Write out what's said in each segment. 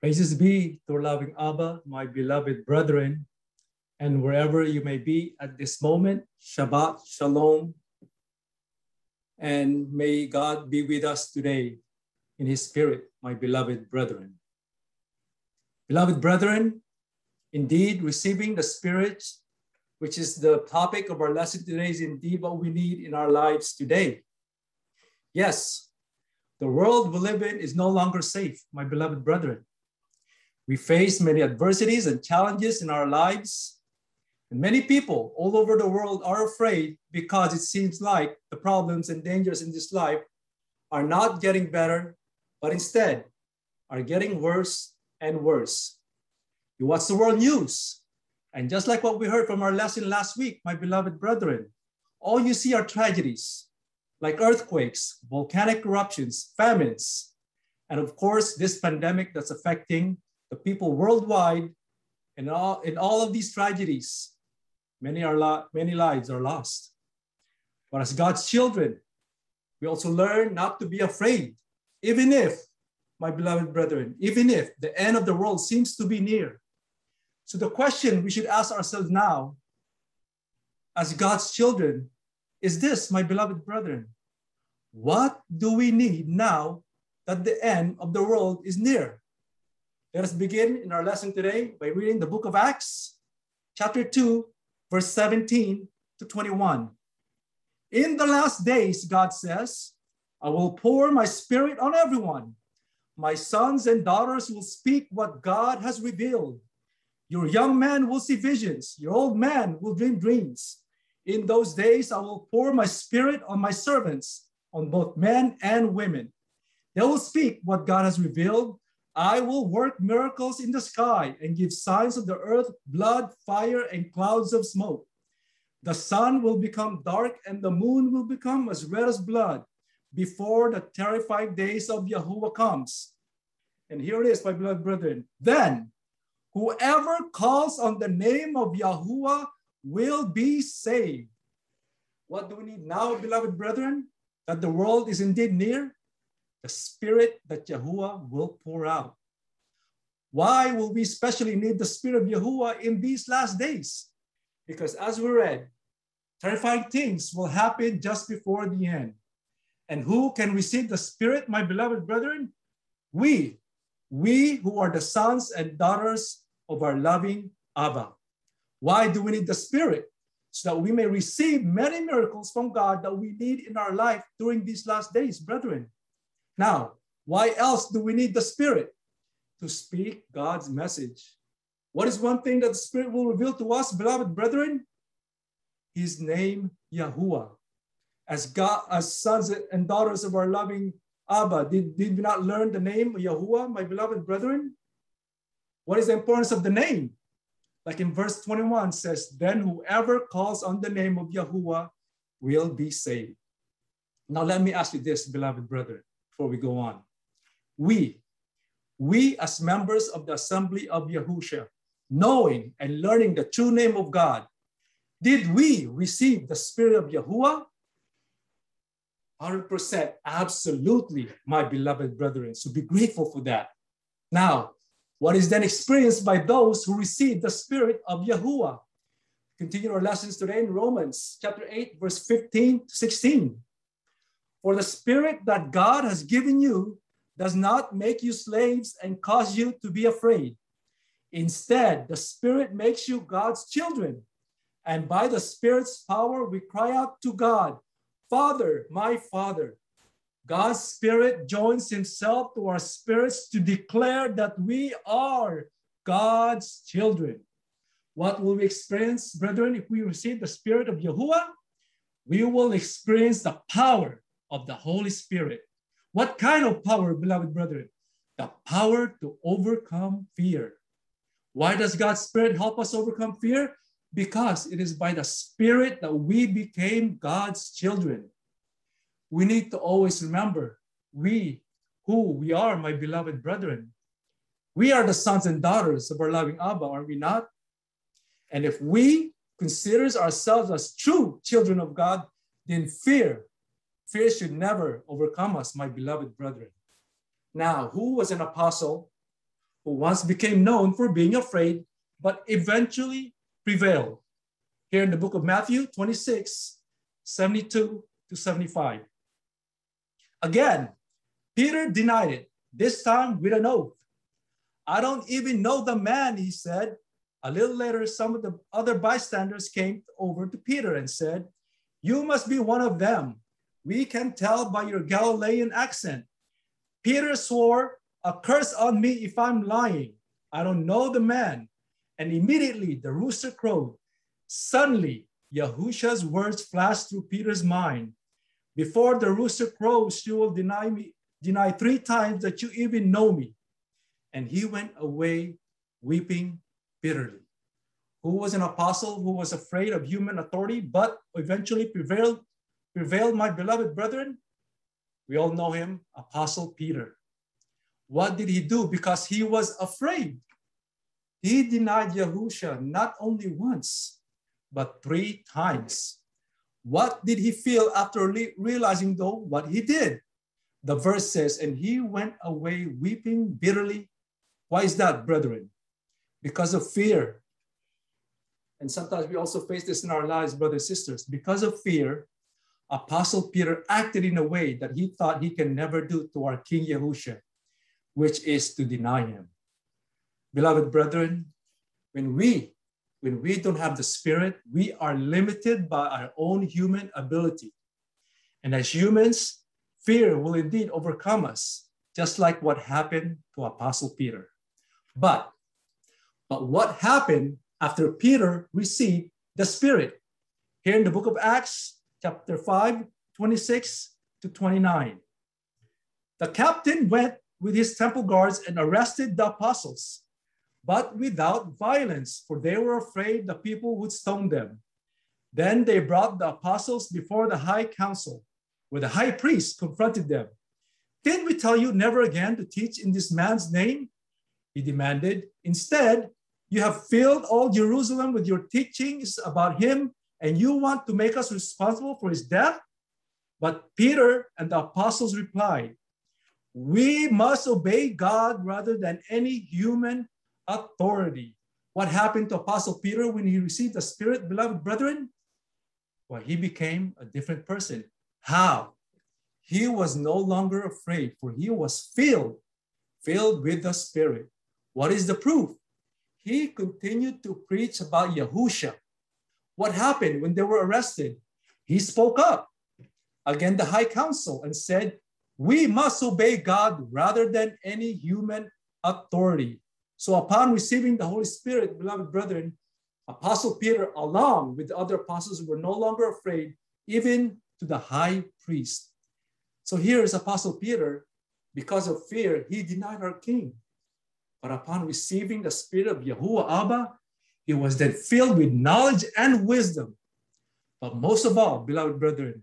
Praises be to loving Abba, my beloved brethren, and wherever you may be at this moment, Shabbat Shalom. And may God be with us today in his spirit, my beloved brethren. Beloved brethren, indeed, receiving the spirit, which is the topic of our lesson today, is indeed what we need in our lives today. Yes, the world we live in is no longer safe, my beloved brethren. We face many adversities and challenges in our lives. And many people all over the world are afraid because it seems like the problems and dangers in this life are not getting better, but instead are getting worse and worse. You watch the world news, and just like what we heard from our lesson last week, my beloved brethren, all you see are tragedies like earthquakes, volcanic eruptions, famines, and of course, this pandemic that's affecting the people worldwide, in all, in all of these tragedies, many, are many lives are lost. But as God's children, we also learn not to be afraid, even if, my beloved brethren, even if the end of the world seems to be near. So the question we should ask ourselves now, as God's children, is this, my beloved brethren. What do we need now that the end of the world is near? Let us begin in our lesson today by reading the book of Acts, chapter 2, verse 17 to 21. In the last days, God says, I will pour my spirit on everyone. My sons and daughters will speak what God has revealed. Your young man will see visions, your old man will dream dreams. In those days, I will pour my spirit on my servants, on both men and women. They will speak what God has revealed I will work miracles in the sky and give signs of the earth, blood, fire, and clouds of smoke. The sun will become dark and the moon will become as red as blood before the terrifying days of Yahuwah comes. And here it is, my beloved brethren. Then whoever calls on the name of Yahuwah will be saved. What do we need now, beloved brethren? That the world is indeed near? The spirit that Yahuwah will pour out. Why will we especially need the spirit of Yahuwah in these last days? Because as we read, terrifying things will happen just before the end. And who can receive the spirit, my beloved brethren? We, we who are the sons and daughters of our loving Abba. Why do we need the spirit? So that we may receive many miracles from God that we need in our life during these last days, brethren. Now, why else do we need the Spirit? To speak God's message. What is one thing that the Spirit will reveal to us, beloved brethren? His name, Yahuwah. As God, as sons and daughters of our loving Abba, did, did we not learn the name Yahuwah, my beloved brethren? What is the importance of the name? Like in verse 21 says, then whoever calls on the name of Yahuwah will be saved. Now let me ask you this, beloved brethren before we go on. We, we as members of the assembly of Yahusha, knowing and learning the true name of God, did we receive the spirit of Yahuwah? 100% absolutely, my beloved brethren. So be grateful for that. Now, what is then experienced by those who receive the spirit of Yahuwah? Continue our lessons today in Romans chapter 8, verse 15 to 16. For the spirit that God has given you does not make you slaves and cause you to be afraid. Instead, the spirit makes you God's children. And by the spirit's power, we cry out to God, Father, my Father. God's spirit joins himself to our spirits to declare that we are God's children. What will we experience, brethren, if we receive the spirit of Yahuwah? We will experience the power of the Holy Spirit. What kind of power, beloved brethren? The power to overcome fear. Why does God's Spirit help us overcome fear? Because it is by the Spirit that we became God's children. We need to always remember we, who we are, my beloved brethren. We are the sons and daughters of our loving Abba, are we not? And if we considers ourselves as true children of God, then fear Fear should never overcome us, my beloved brethren. Now, who was an apostle? who once became known for being afraid, but eventually prevailed. Here in the book of Matthew 26, 72 to 75. Again, Peter denied it, this time with an oath. I don't even know the man, he said. A little later, some of the other bystanders came over to Peter and said, You must be one of them. We can tell by your Galilean accent. Peter swore, A curse on me if I'm lying. I don't know the man. And immediately the rooster crowed. Suddenly, Yahusha's words flashed through Peter's mind. Before the rooster crows, you will deny me, deny three times that you even know me. And he went away weeping bitterly. Who was an apostle who was afraid of human authority, but eventually prevailed, prevailed, my beloved brethren? We all know him, Apostle Peter. What did he do? Because he was afraid. He denied Yahusha not only once, but three times. What did he feel after realizing, though, what he did? The verse says, and he went away weeping bitterly. Why is that, brethren? Because of fear. And sometimes we also face this in our lives, brothers and sisters. Because of fear, Apostle Peter acted in a way that he thought he can never do to our King Yahushua, which is to deny him. Beloved brethren, when we when we don't have the Spirit, we are limited by our own human ability. And as humans, fear will indeed overcome us, just like what happened to Apostle Peter. But, but what happened after Peter received the Spirit? Here in the book of Acts, chapter 5, 26 to 29. The captain went with his temple guards and arrested the apostles but without violence, for they were afraid the people would stone them. Then they brought the apostles before the high council, where the high priest confronted them. Didn't we tell you never again to teach in this man's name? He demanded. Instead, you have filled all Jerusalem with your teachings about him, and you want to make us responsible for his death? But Peter and the apostles replied, We must obey God rather than any human authority. What happened to Apostle Peter when he received the Spirit, beloved brethren? Well, he became a different person. How? He was no longer afraid, for he was filled, filled with the Spirit. What is the proof? He continued to preach about Yahusha. What happened when they were arrested? He spoke up again, the high council and said, We must obey God rather than any human authority. So upon receiving the Holy Spirit, beloved brethren, Apostle Peter, along with the other apostles, were no longer afraid, even to the high priest. So here is Apostle Peter, because of fear, he denied our king. But upon receiving the spirit of Yahuwah Abba, he was then filled with knowledge and wisdom. But most of all, beloved brethren,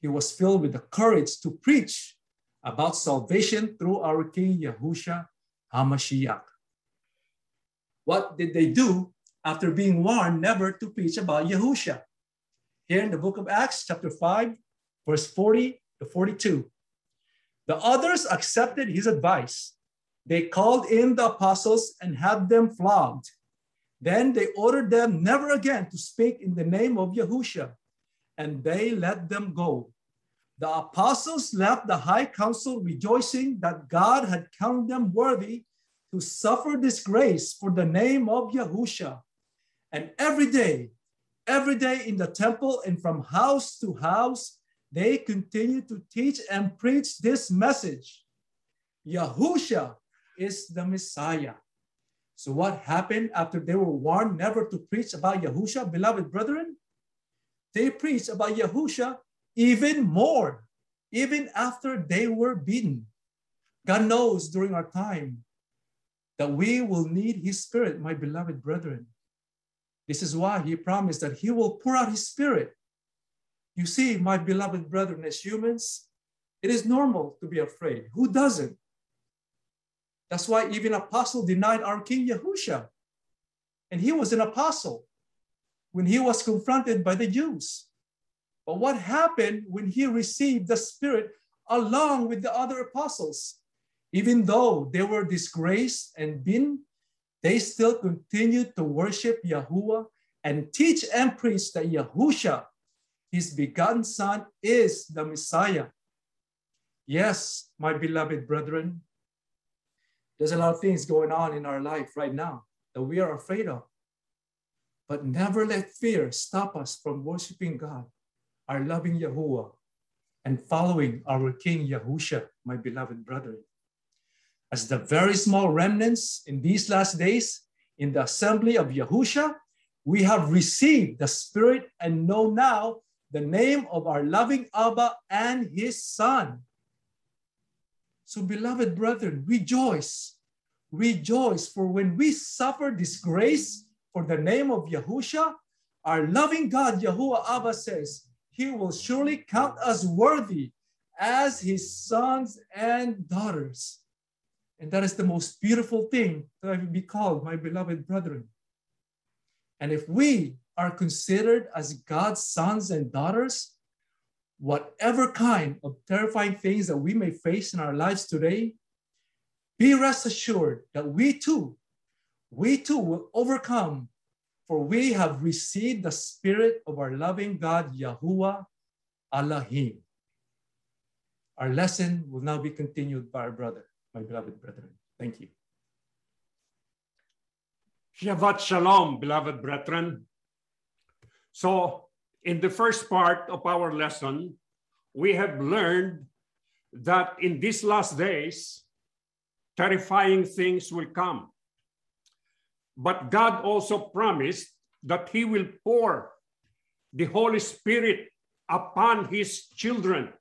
he was filled with the courage to preach about salvation through our King Yahusha HaMashiach. What did they do after being warned never to preach about Yahusha? Here in the book of Acts, chapter 5, verse 40 to 42. The others accepted his advice. They called in the apostles and had them flogged. Then they ordered them never again to speak in the name of Yahusha, and they let them go. The apostles left the high council rejoicing that God had counted them worthy to suffer disgrace for the name of Yahusha. And every day, every day in the temple and from house to house, they continue to teach and preach this message. Yahusha is the Messiah. So what happened after they were warned never to preach about Yahusha, beloved brethren? They preached about Yahusha even more, even after they were beaten. God knows during our time that we will need his spirit, my beloved brethren. This is why he promised that he will pour out his spirit. You see, my beloved brethren, as humans, it is normal to be afraid. Who doesn't? That's why even apostle denied our King Yahusha. And he was an apostle when he was confronted by the Jews. But what happened when he received the Spirit along with the other apostles? Even though they were disgraced and been, they still continued to worship Yahuwah and teach and preach that Yahusha, his begotten son, is the Messiah. Yes, my beloved brethren, there's a lot of things going on in our life right now that we are afraid of. But never let fear stop us from worshiping God, our loving Yahuwah, and following our King Yahusha, my beloved brethren. As the very small remnants in these last days in the assembly of Yahusha, we have received the Spirit and know now the name of our loving Abba and his Son. So, beloved brethren, rejoice. Rejoice, for when we suffer disgrace for the name of Yahusha, our loving God, Yahuwah Abba says, He will surely count us worthy as His sons and daughters. And that is the most beautiful thing that I will be called, my beloved brethren. And if we are considered as God's sons and daughters, whatever kind of terrifying things that we may face in our lives today, be rest assured that we too, we too will overcome, for we have received the spirit of our loving God, Yahuwah Allahim. Our lesson will now be continued by our brother, my beloved brethren. Thank you. Shabbat Shalom, beloved brethren. So in the first part of our lesson, we have learned that in these last days, terrifying things will come. But God also promised that He will pour the Holy Spirit upon His children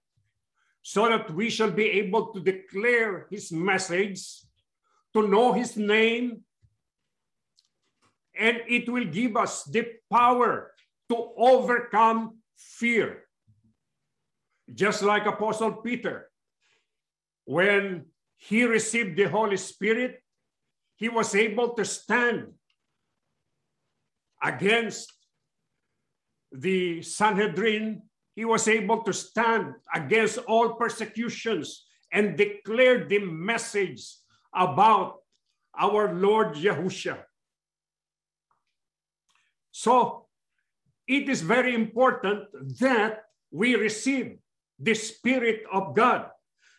so that we shall be able to declare His message, to know His name, and it will give us the power to overcome fear. Just like Apostle Peter, when he received the Holy Spirit, he was able to stand against the Sanhedrin. He was able to stand against all persecutions and declare the message about our Lord Yahusha. So it is very important that we receive the Spirit of God.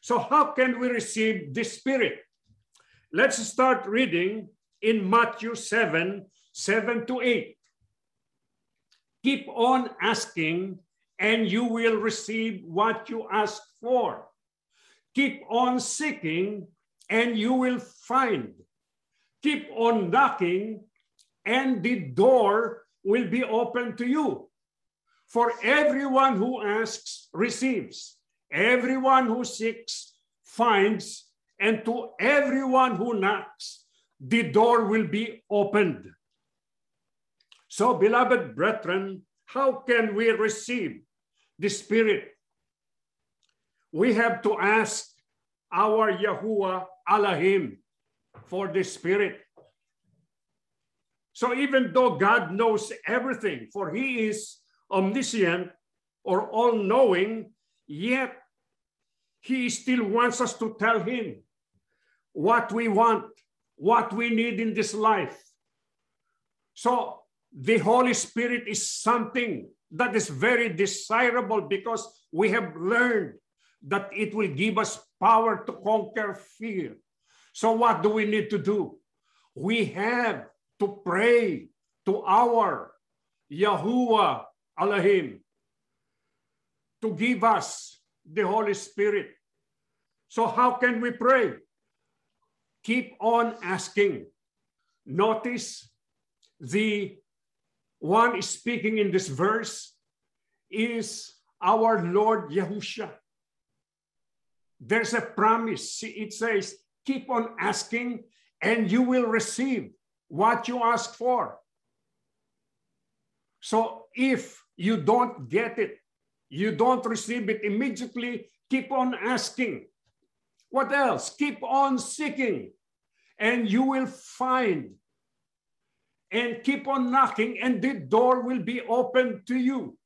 So, how can we receive the Spirit? Let's start reading in Matthew 7 7 to 8. Keep on asking, and you will receive what you ask for. Keep on seeking, and you will find. Keep on knocking, and the door will be open to you. For everyone who asks receives, everyone who seeks finds, and to everyone who knocks, the door will be opened. So, beloved brethren, how can we receive the Spirit? We have to ask our Yahuwah Allahim for the Spirit. So even though God knows everything, for he is omniscient or all knowing, yet he still wants us to tell him what we want, what we need in this life. So the Holy Spirit is something that is very desirable because we have learned that it will give us power to conquer fear. So what do we need to do? We have to pray to our Yahuwah Elohim to give us the Holy Spirit. So how can we pray? Keep on asking. Notice the one speaking in this verse is our Lord Yahusha. There's a promise. It says, keep on asking and you will receive what you ask for. So if you don't get it, you don't receive it immediately, keep on asking. What else? Keep on seeking, and you will find. And keep on knocking, and the door will be open to you.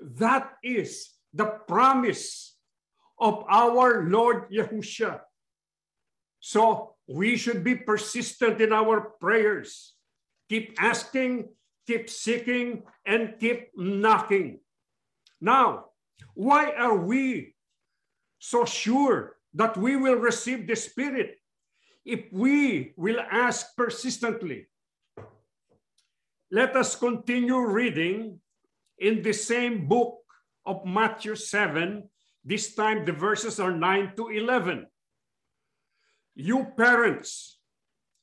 That is the promise of our Lord Yahushua. So we should be persistent in our prayers. Keep asking, keep seeking, and keep knocking. Now, why are we so sure that we will receive the Spirit if we will ask persistently? Let us continue reading in the same book of Matthew 7. This time the verses are 9 to 11. You parents,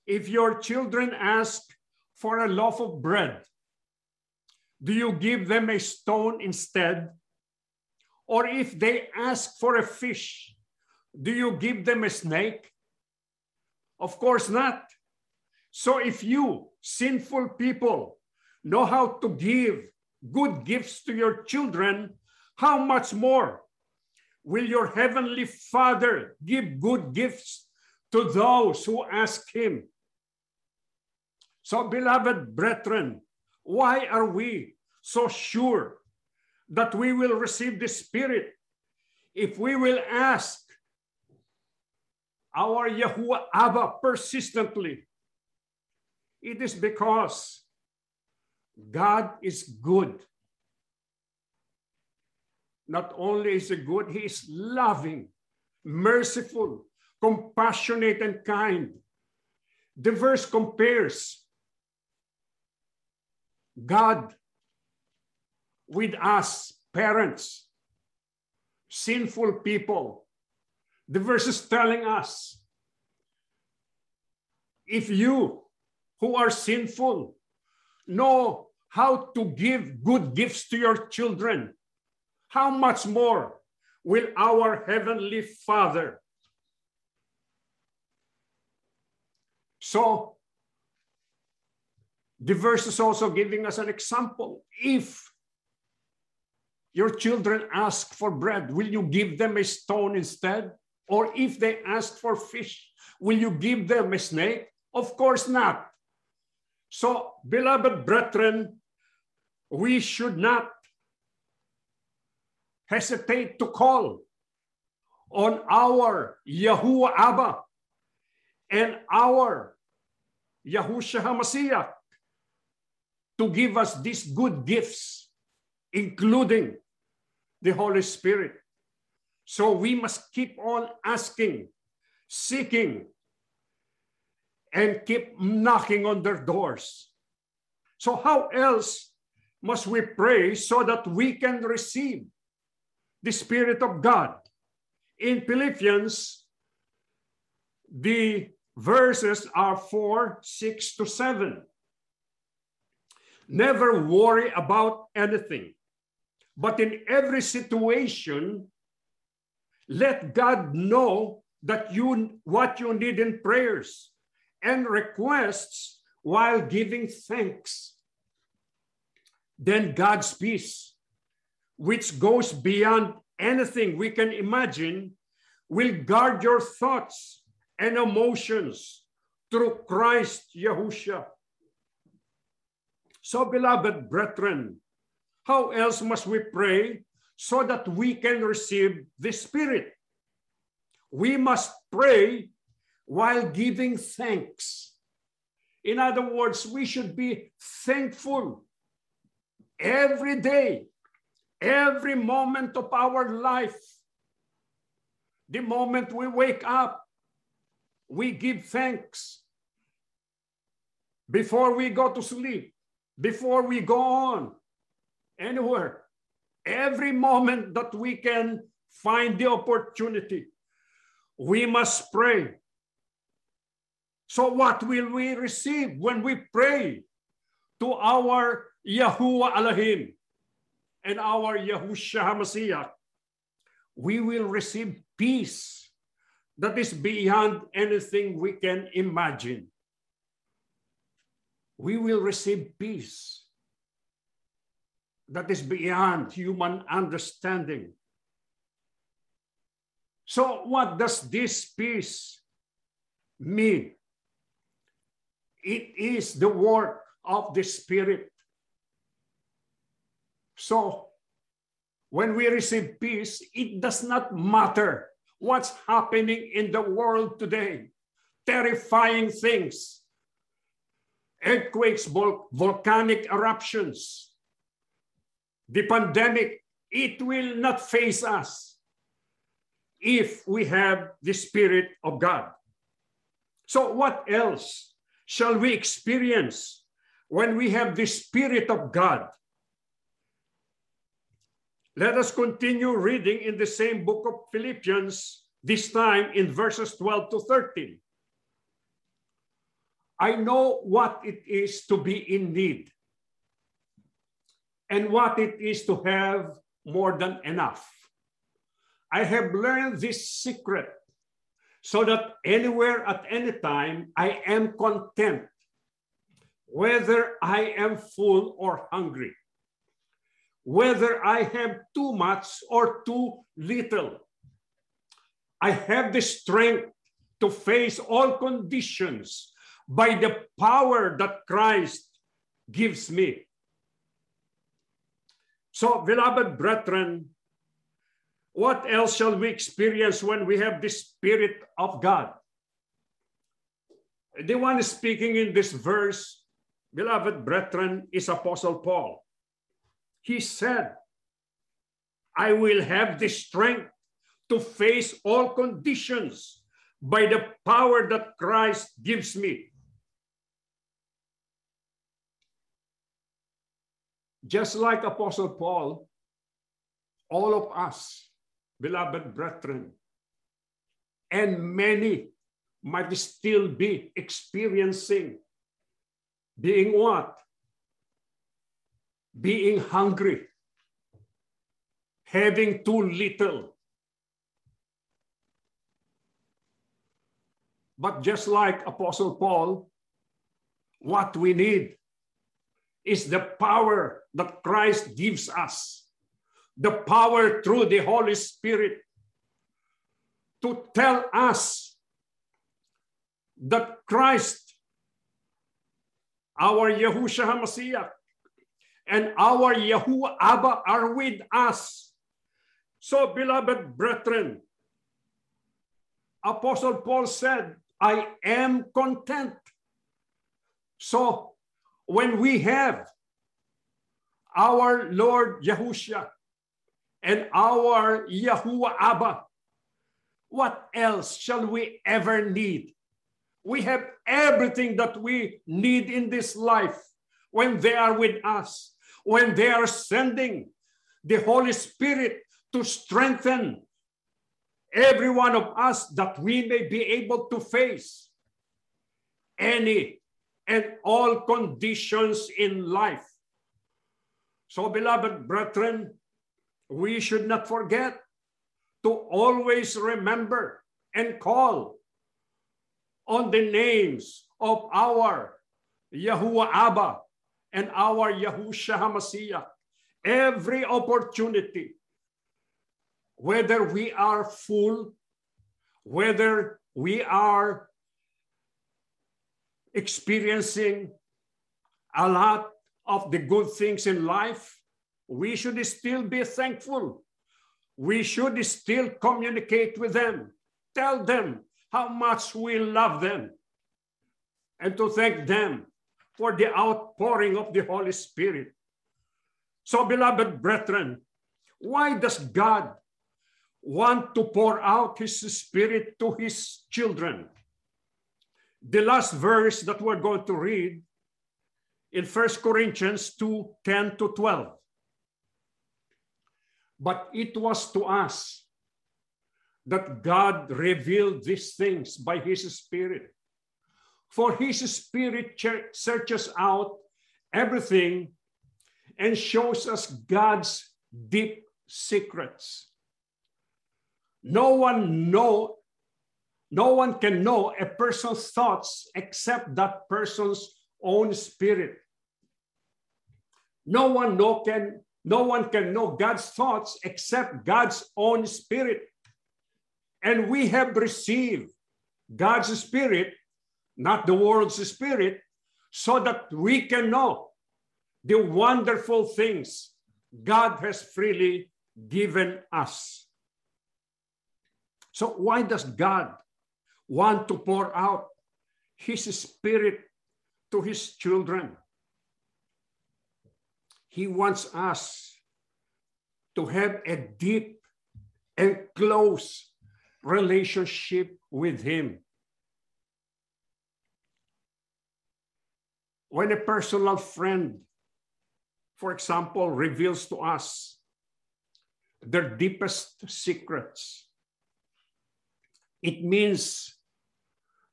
if your children ask for a loaf of bread, do you give them a stone instead? Or if they ask for a fish, do you give them a snake? Of course not. So if you, sinful people, know how to give good gifts to your children, how much more will your heavenly Father give good gifts to those who ask him? So, beloved brethren, why are we so sure that we will receive the Spirit if we will ask our Yahuwah Abba persistently? It is because God is good. Not only is he good, he is loving, merciful, compassionate, and kind. The verse compares God with us, parents, sinful people. The verse is telling us if you who are sinful know how to give good gifts to your children, how much more will our Heavenly Father? So, the verse is also giving us an example. If your children ask for bread, will you give them a stone instead? Or if they ask for fish, will you give them a snake? Of course not. So, beloved brethren, we should not hesitate to call on our Yahuwah Abba and our Yahushua HaMashiach to give us these good gifts, including the Holy Spirit. So we must keep on asking, seeking, and keep knocking on their doors. So, how else must we pray so that we can receive the Spirit of God? In Philippians, the verses are 4, 6 to 7. Never worry about anything, but in every situation, let God know that you what you need in prayers and requests while giving thanks. Then God's peace, which goes beyond anything we can imagine, will guard your thoughts and emotions through Christ Yahushua. So, beloved brethren, how else must we pray so that we can receive the Spirit? We must pray while giving thanks. In other words, we should be thankful every day, every moment of our life. The moment we wake up, we give thanks. Before we go to sleep, before we go on anywhere, every moment that we can find the opportunity, we must pray so what will we receive when we pray to our Yahuwah Elohim and our Yahushua HaMashiach? We will receive peace that is beyond anything we can imagine. We will receive peace that is beyond human understanding. So, what does this peace mean? It is the work of the Spirit. So, when we receive peace, it does not matter what's happening in the world today. terrifying things earthquakes, vol- volcanic eruptions, the pandemic, it will not face us if we have the Spirit of God. So, what else shall we experience when we have the Spirit of God? Let us continue reading in the same book of Philippians, this time in verses 12 to 13. I know what it is to be in need and what it is to have more than enough. I have learned this secret so that anywhere at any time I am content, whether I am full or hungry, whether I have too much or too little. I have the strength to face all conditions by the power that Christ gives me. So, beloved brethren, what else shall we experience when we have the Spirit of God? The one speaking in this verse, beloved brethren, is Apostle Paul. He said, I will have the strength to face all conditions by the power that Christ gives me. Just like Apostle Paul, all of us beloved brethren, and many might still be experiencing being what? Being hungry, having too little. But just like Apostle Paul, what we need is the power that Christ gives us the power through the Holy Spirit to tell us that Christ, our Yahushua HaMashiach, and our Yahuwah Abba are with us. So, beloved brethren, Apostle Paul said, I am content. So, when we have our Lord Yahushua and our Yahuwah Abba. What else shall we ever need? We have everything that we need in this life when they are with us, when they are sending the Holy Spirit to strengthen every one of us that we may be able to face any and all conditions in life. So, beloved brethren, we should not forget to always remember and call on the names of our Yahuwah Abba and our Yahushua HaMashiach every opportunity, whether we are full, whether we are experiencing a lot of the good things in life, we should still be thankful. We should still communicate with them, tell them how much we love them, and to thank them for the outpouring of the Holy Spirit. So, beloved brethren, why does God want to pour out his spirit to his children? The last verse that we're going to read in First Corinthians 2 10 to 12 but it was to us that God revealed these things by his Spirit. For his Spirit searches out everything and shows us God's deep secrets. No one know no one can know a person's thoughts except that person's own spirit. No one know can no one can know God's thoughts except God's own spirit. And we have received God's spirit, not the world's spirit, so that we can know the wonderful things God has freely given us. So, why does God want to pour out his spirit to his children. He wants us to have a deep and close relationship with him. When a personal friend, for example, reveals to us their deepest secrets, it means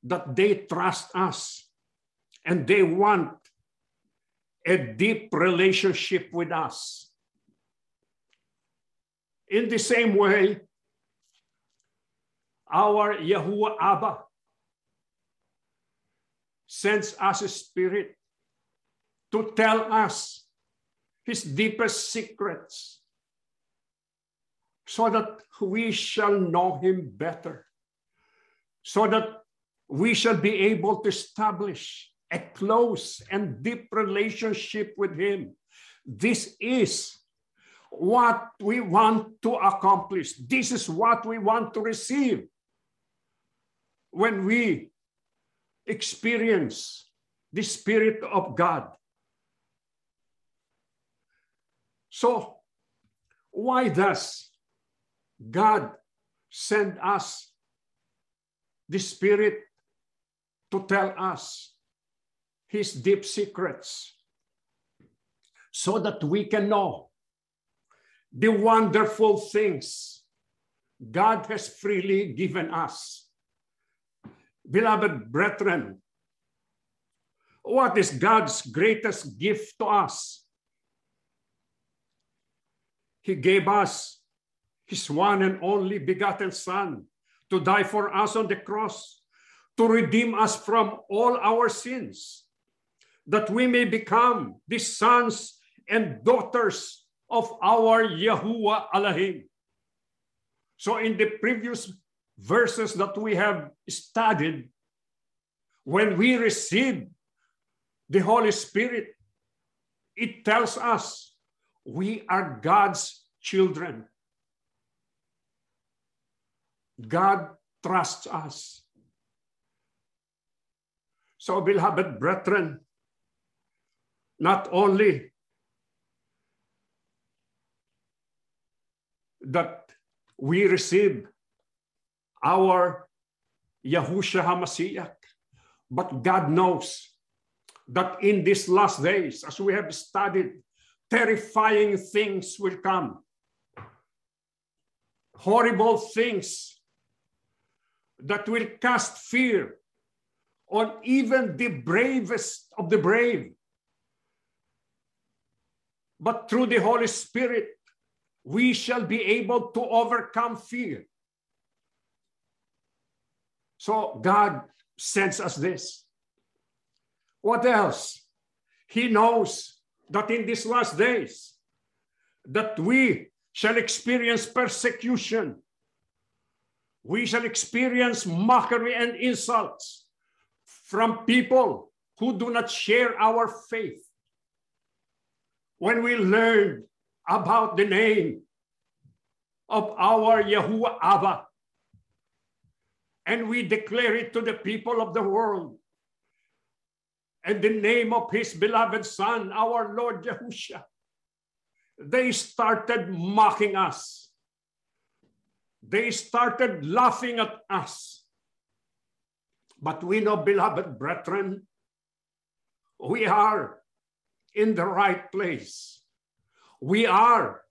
that they trust us and they want a deep relationship with us. In the same way, our Yahuwah Abba sends us a spirit to tell us his deepest secrets so that we shall know him better, so that we shall be able to establish a close and deep relationship with him. This is what we want to accomplish. This is what we want to receive when we experience the Spirit of God. So, why does God send us the Spirit to tell us His deep secrets so that we can know the wonderful things God has freely given us? Beloved brethren, what is God's greatest gift to us? He gave us his one and only begotten Son to die for us on the cross, to redeem us from all our sins, that we may become the sons and daughters of our Yahuwah Elohim. So in the previous verses that we have studied, when we receive the Holy Spirit, it tells us we are God's children. God trusts us. So, beloved brethren, not only that we receive our Yahushua HaMashiach. But God knows that in these last days, as we have studied, terrifying things will come. Horrible things that will cast fear on even the bravest of the brave. But through the Holy Spirit, we shall be able to overcome fear. So God sends us this. What else? He knows that in these last days that we shall experience persecution. We shall experience mockery and insults from people who do not share our faith. When we learn about the name of our Yahuwah Abba, and we declare it to the people of the world. And the name of his beloved Son, our Lord Yahushua, they started mocking us. They started laughing at us. But we know, beloved brethren, we are in the right place. We are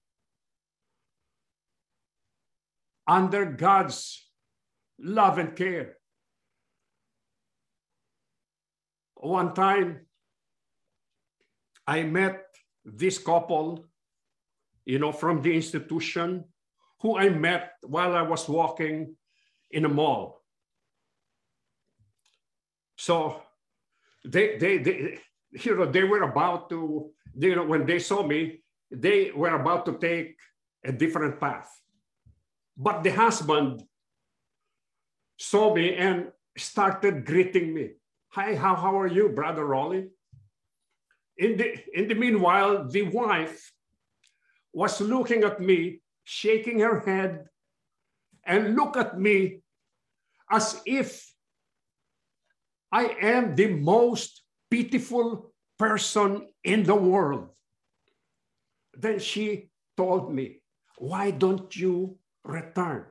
under God's love and care. One time, I met this couple, you know, from the institution who I met while I was walking in a mall. So they, they, they, you know, they were about to, you know, when they saw me, they were about to take a different path. But the husband saw me and started greeting me. Hi, how, how are you, Brother Rolly? In the, in the meanwhile, the wife was looking at me, shaking her head, and look at me as if I am the most pitiful person in the world. Then she told me, Why don't you return?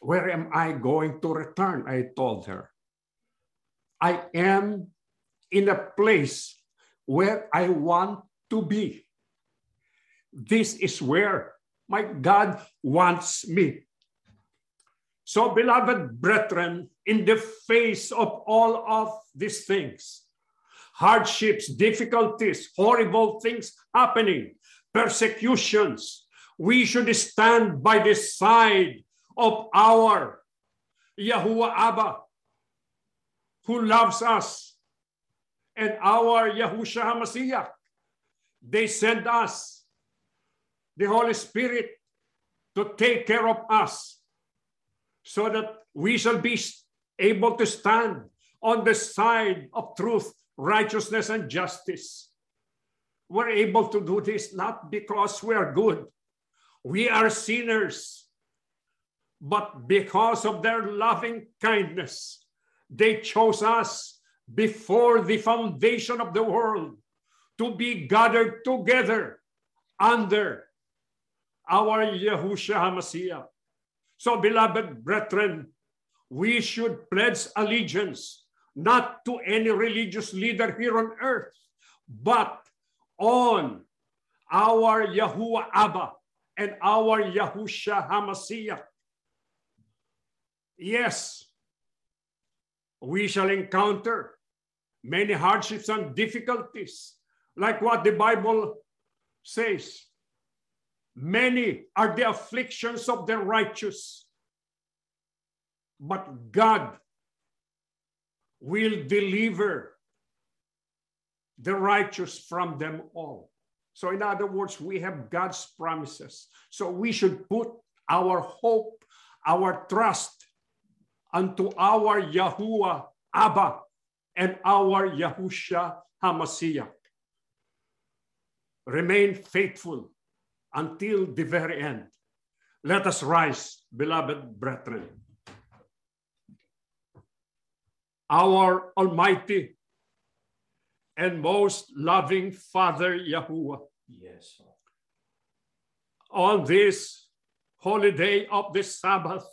Where am I going to return? I told her. I am in a place where I want to be. This is where my God wants me. So, beloved brethren, in the face of all of these things, hardships, difficulties, horrible things happening, persecutions, we should stand by the side of our Yahuwah Abba, who loves us, and our Yahushua HaMashiach. They send us the Holy Spirit to take care of us so that we shall be able to stand on the side of truth, righteousness, and justice. We're able to do this not because we are good, we are sinners, but because of their loving kindness, they chose us before the foundation of the world to be gathered together under our Yahushua HaMashiach. So, beloved brethren, we should pledge allegiance not to any religious leader here on earth, but on our Yahuwah Abba and our Yahushua HaMashiach. Yes, we shall encounter many hardships and difficulties, like what the Bible says. Many are the afflictions of the righteous, but God will deliver the righteous from them all. So, in other words, we have God's promises. So, we should put our hope, our trust unto our Yahuwah Abba and our Yahushua HaMashiach. Remain faithful until the very end. Let us rise, beloved brethren. Our Almighty and most loving Father Yahuwah. Yes. On this holy day of the Sabbath,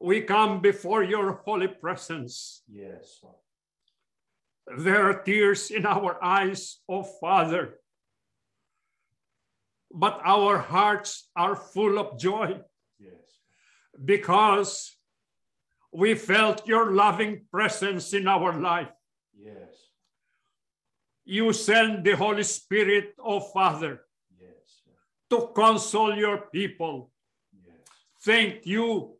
we come before your holy presence. Yes. There are tears in our eyes, O Father, but our hearts are full of joy Yes. because we felt your loving presence in our life. Yes. You send the Holy Spirit, O Father, Yes. to console your people. Yes. Thank you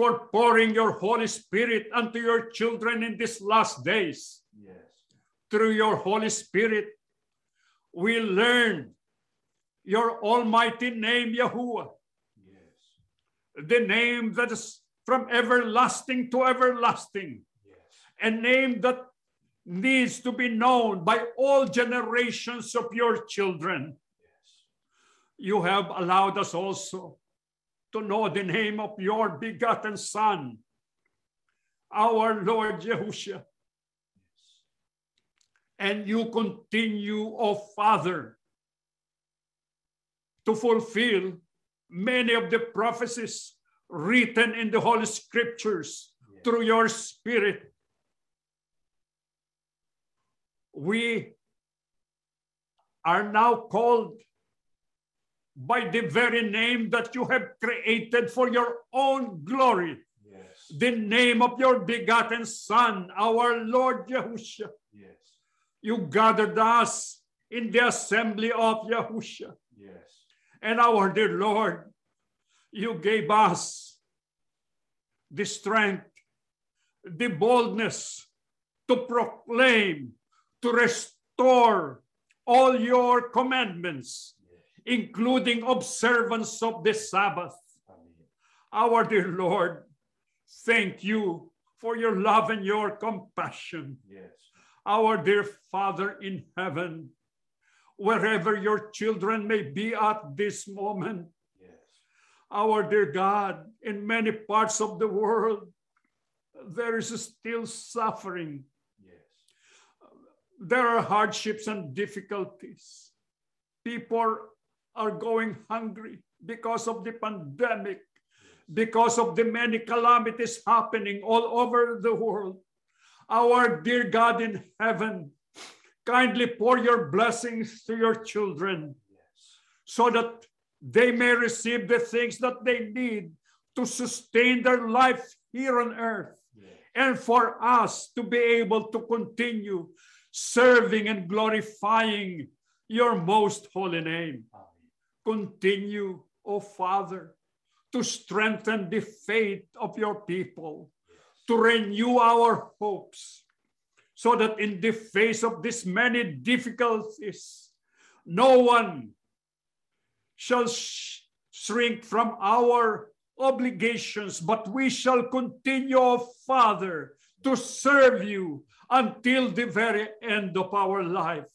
for pouring your Holy Spirit unto your children in these last days. Yes. Through your Holy Spirit, we learn your almighty name, Yahuwah, Yes. the name that is from everlasting to everlasting, Yes. a name that needs to be known by all generations of your children. Yes. You have allowed us also to know the name of your begotten Son, our Lord Yahushua. And you continue, O Father, to fulfill many of the prophecies written in the Holy Scriptures Yes. through your Spirit. We are now called by the very name that you have created for your own glory, Yes. the name of your begotten Son, our Lord Yahushua. Yes. You gathered us in the assembly of Yahushua. Yes. And our dear Lord, you gave us the strength, the boldness to proclaim, to restore all your commandments, including observance of the Sabbath. Amen. Our dear Lord, thank you for your love and your compassion. Yes. Our dear Father in heaven, wherever your children may be at this moment, Yes. our dear God, in many parts of the world, there is still suffering. Yes. There are hardships and difficulties. People are going hungry because of the pandemic, because of the many calamities happening all over the world. Our dear God in heaven, kindly pour your blessings to your children Yes. so that they may receive the things that they need to sustain their life here on earth Yes. and for us to be able to continue serving and glorifying your most holy name. Continue, O Father, to strengthen the faith of your people, to renew our hopes, so that in the face of these many difficulties, no one shall sh- shrink from our obligations, but we shall continue, O Father, to serve you until the very end of our life.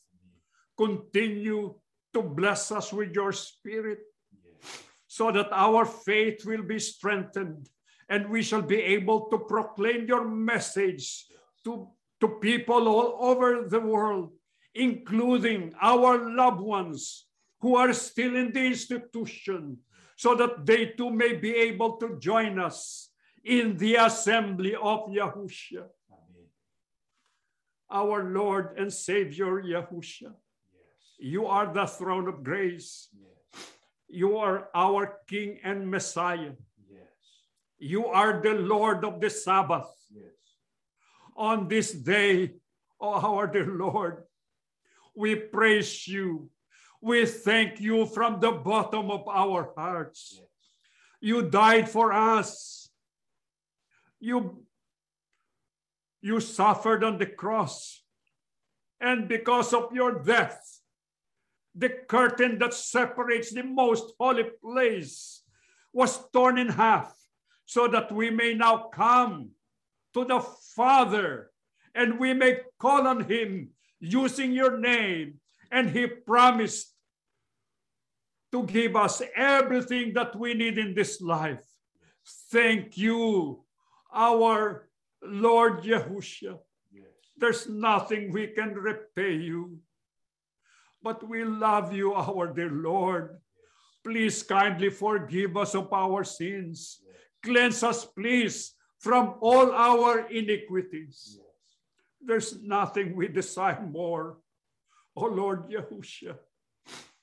Continue to bless us with your spirit Yes. so that our faith will be strengthened and we shall be able to proclaim your message to, to people all over the world, including our loved ones who are still in the institution, so that they too may be able to join us in the assembly of Yahushua, Amen. our Lord and Savior Yahushua. You are the throne of grace. Yes. You are our King and Messiah. Yes. You are the Lord of the Sabbath. Yes. On this day, oh our dear Lord, we praise you. We thank you from the bottom of our hearts. Yes. You died for us. You, you suffered on the cross. And because of your death, the curtain that separates the most holy place was torn in half so that we may now come to the Father and we may call on him using your name. And he promised to give us everything that we need in this life. Thank you, our Lord Yahushua. Yes. There's nothing we can repay you, but we love you, our dear Lord. Please kindly forgive us of our sins. Cleanse us, please, from all our iniquities. There's nothing we desire more, oh Lord Yahushua,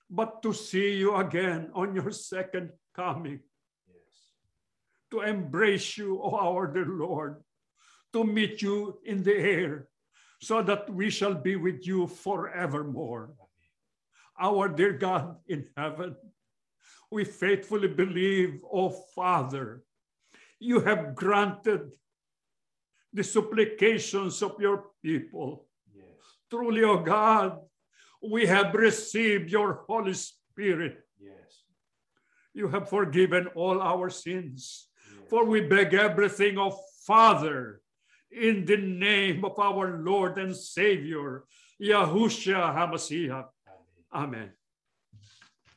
but to see you again on your second coming, to embrace you, oh our dear Lord, to meet you in the air, so that we shall be with you forevermore. Our dear God in heaven, we faithfully believe, oh Father, you have granted the supplications of your people. Yes. Truly, O God, we have received your Holy Spirit. Yes. You have forgiven all our sins. Yes. For we beg everything of Father in the name of our Lord and Savior, Yahushua HaMashiach. Amen.